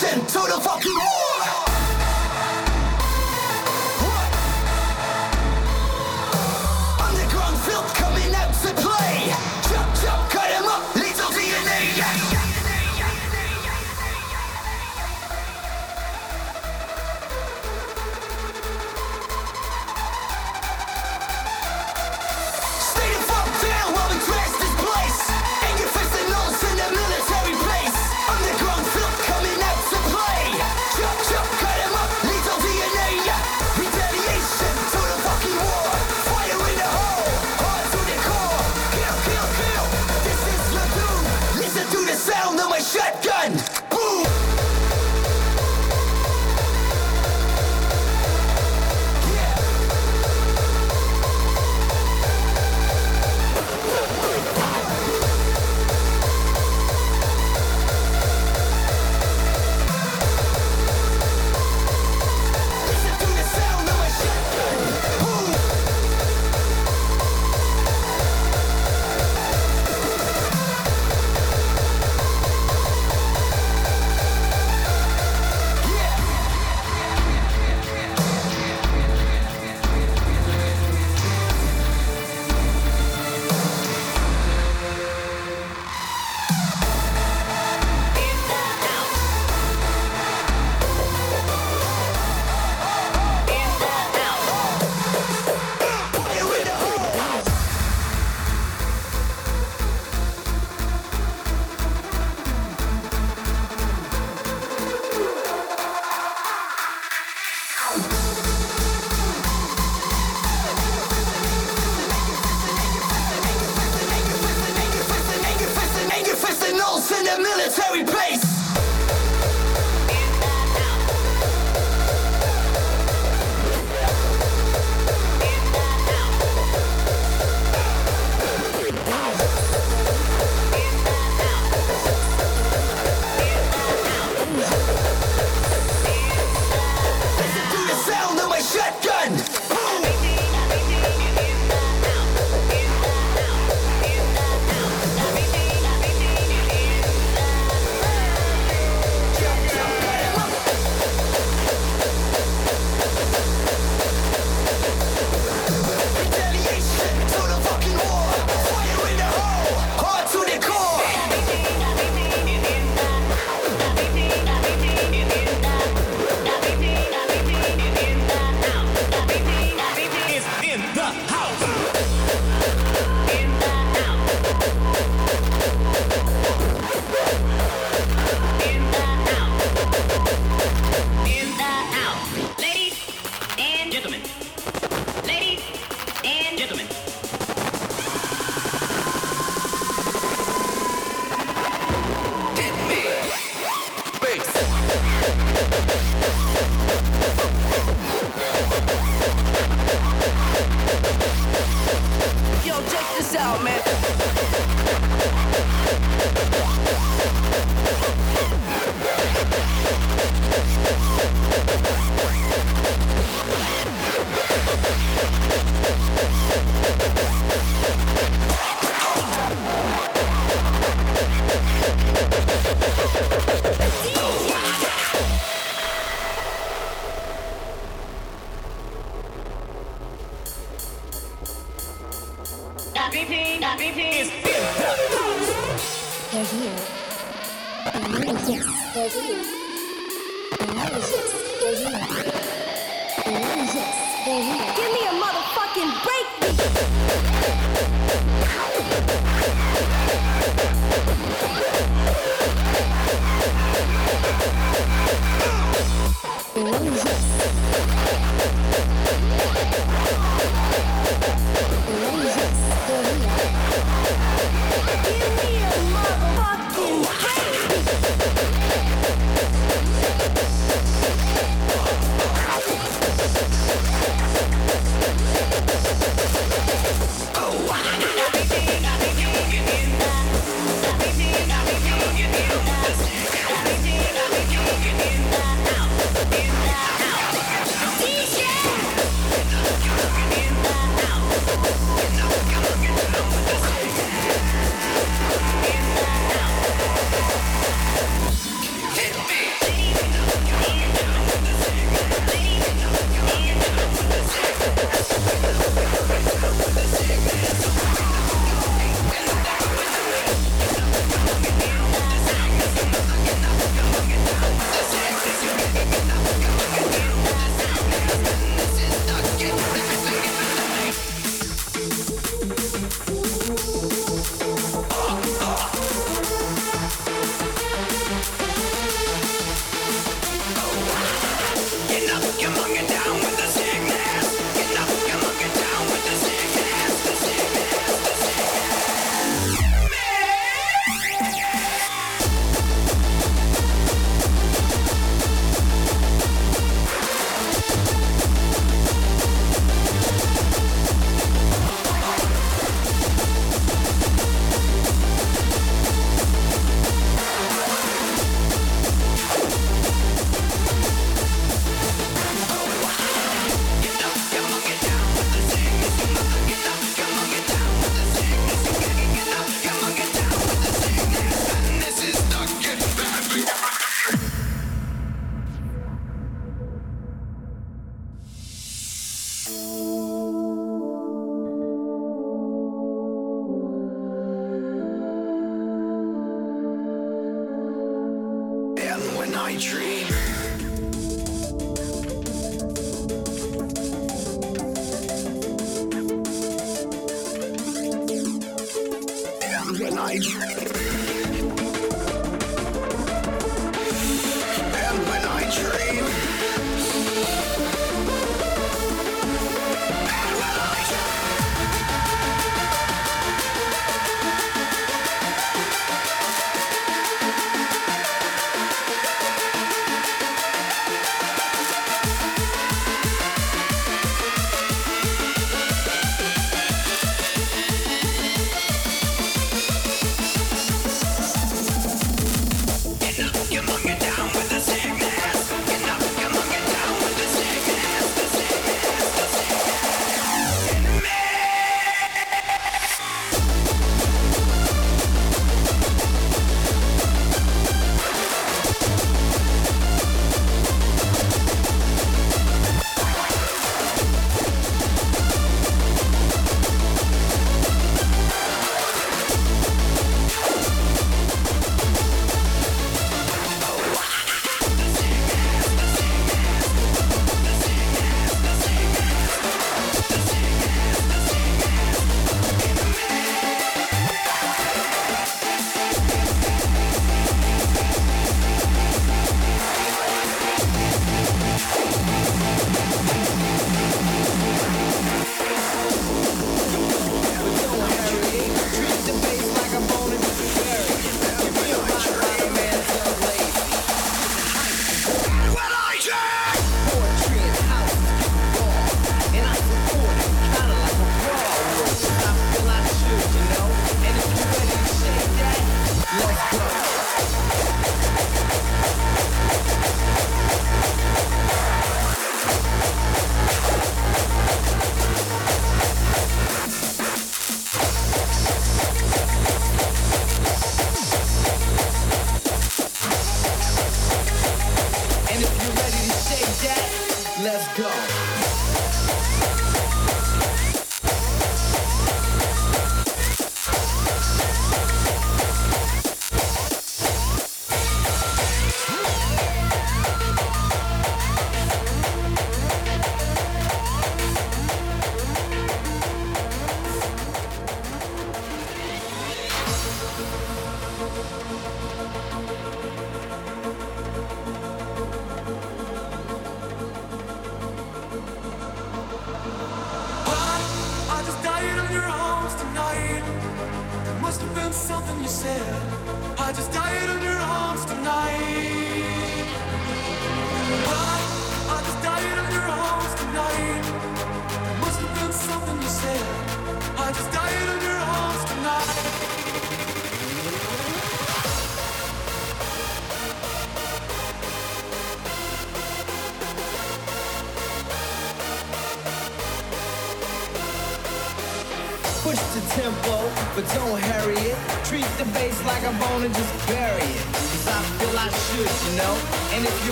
Retaliation to the fucking war. Out, man.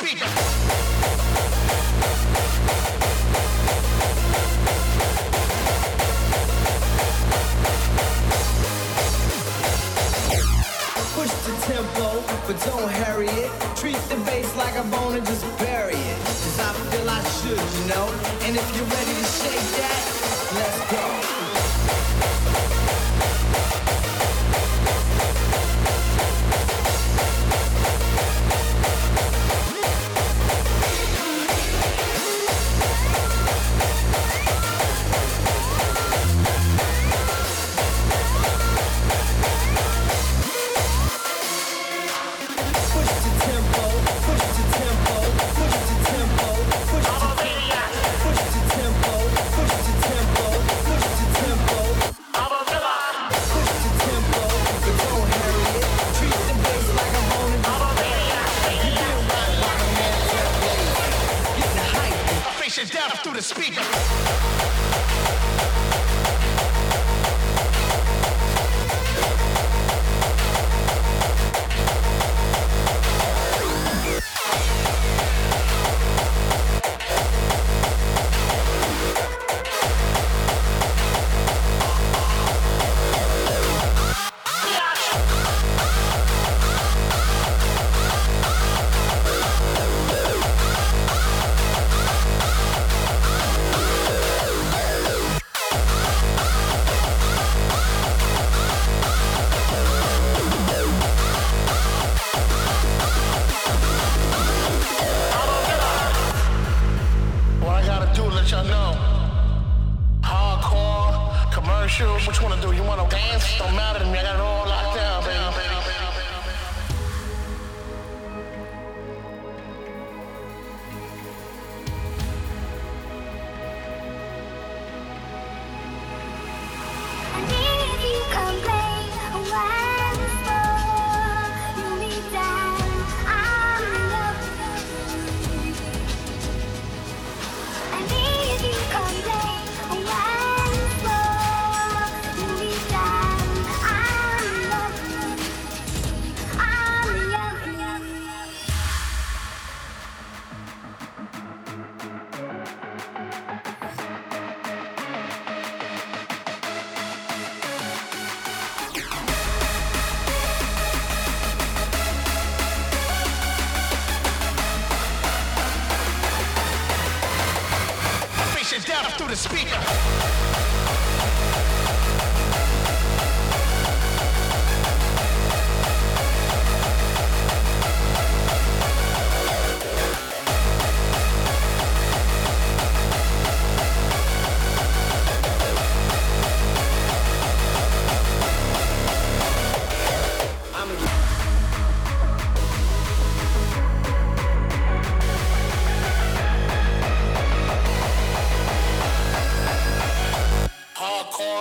It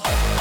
up.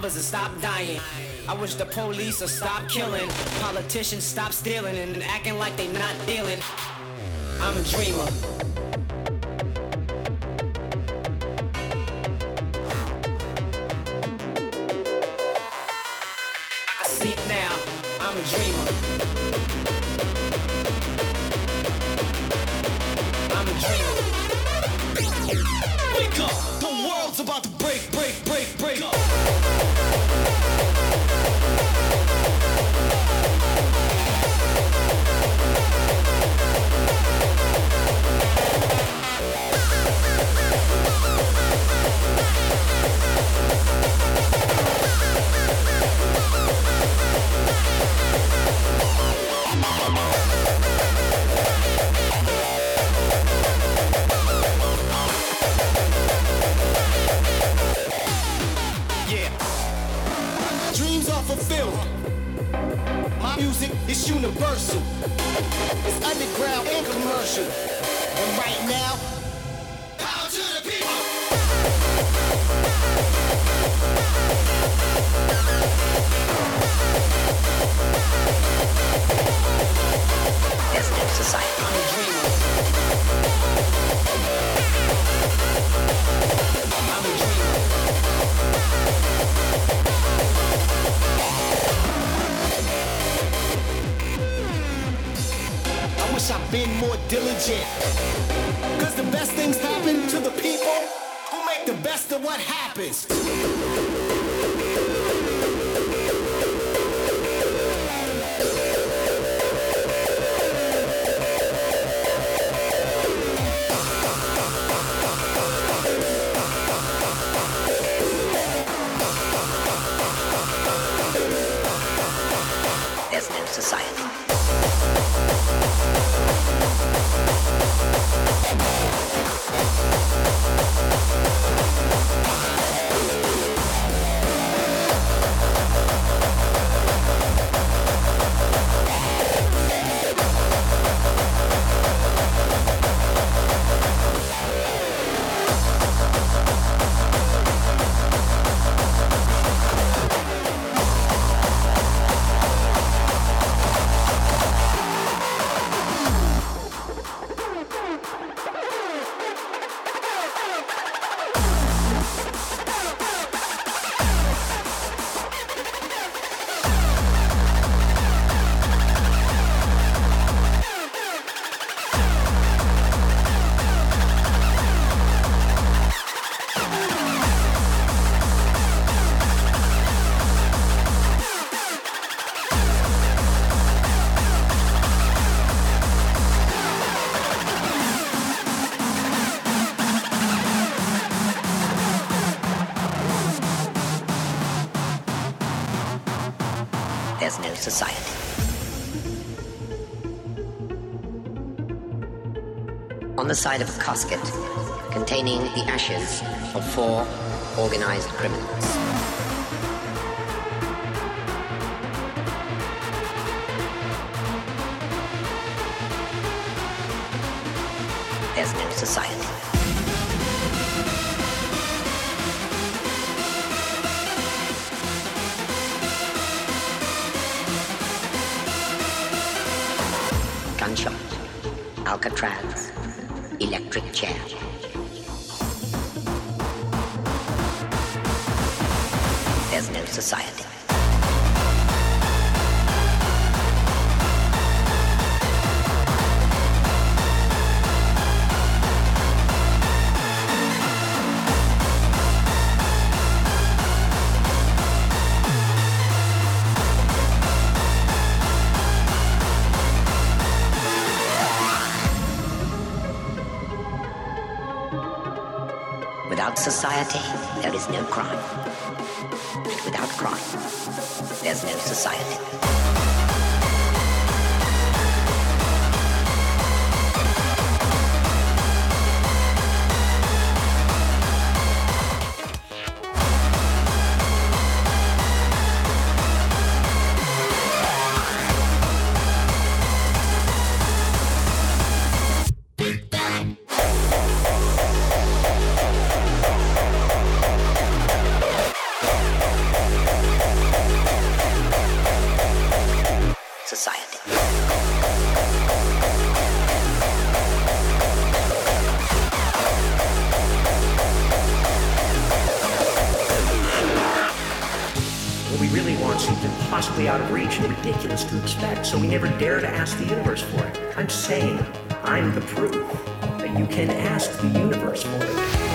brothers stop dying. I wish the police would stop killing. Politicians stop stealing and acting like they not dealing. I'm a dreamer. music is universal. It's underground and commercial. And right now, power to the people. Yes, society. I'm a dreamer. wish I'd been more diligent. Cause the best things happen to the people who make the best of what happens. The side of a casket containing the ashes of four organized criminals. There's no society. Gunshot, Alcatraz, society, there is no crime. And without crime, there's no society. Society. What we really want seems impossibly out of reach and ridiculous to expect, so we never dare to ask the universe for it. I'm saying I'm the proof that you can ask the universe for it.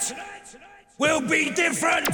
Tonight will be different.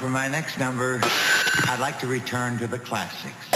My next number, I'd like to return to the classics.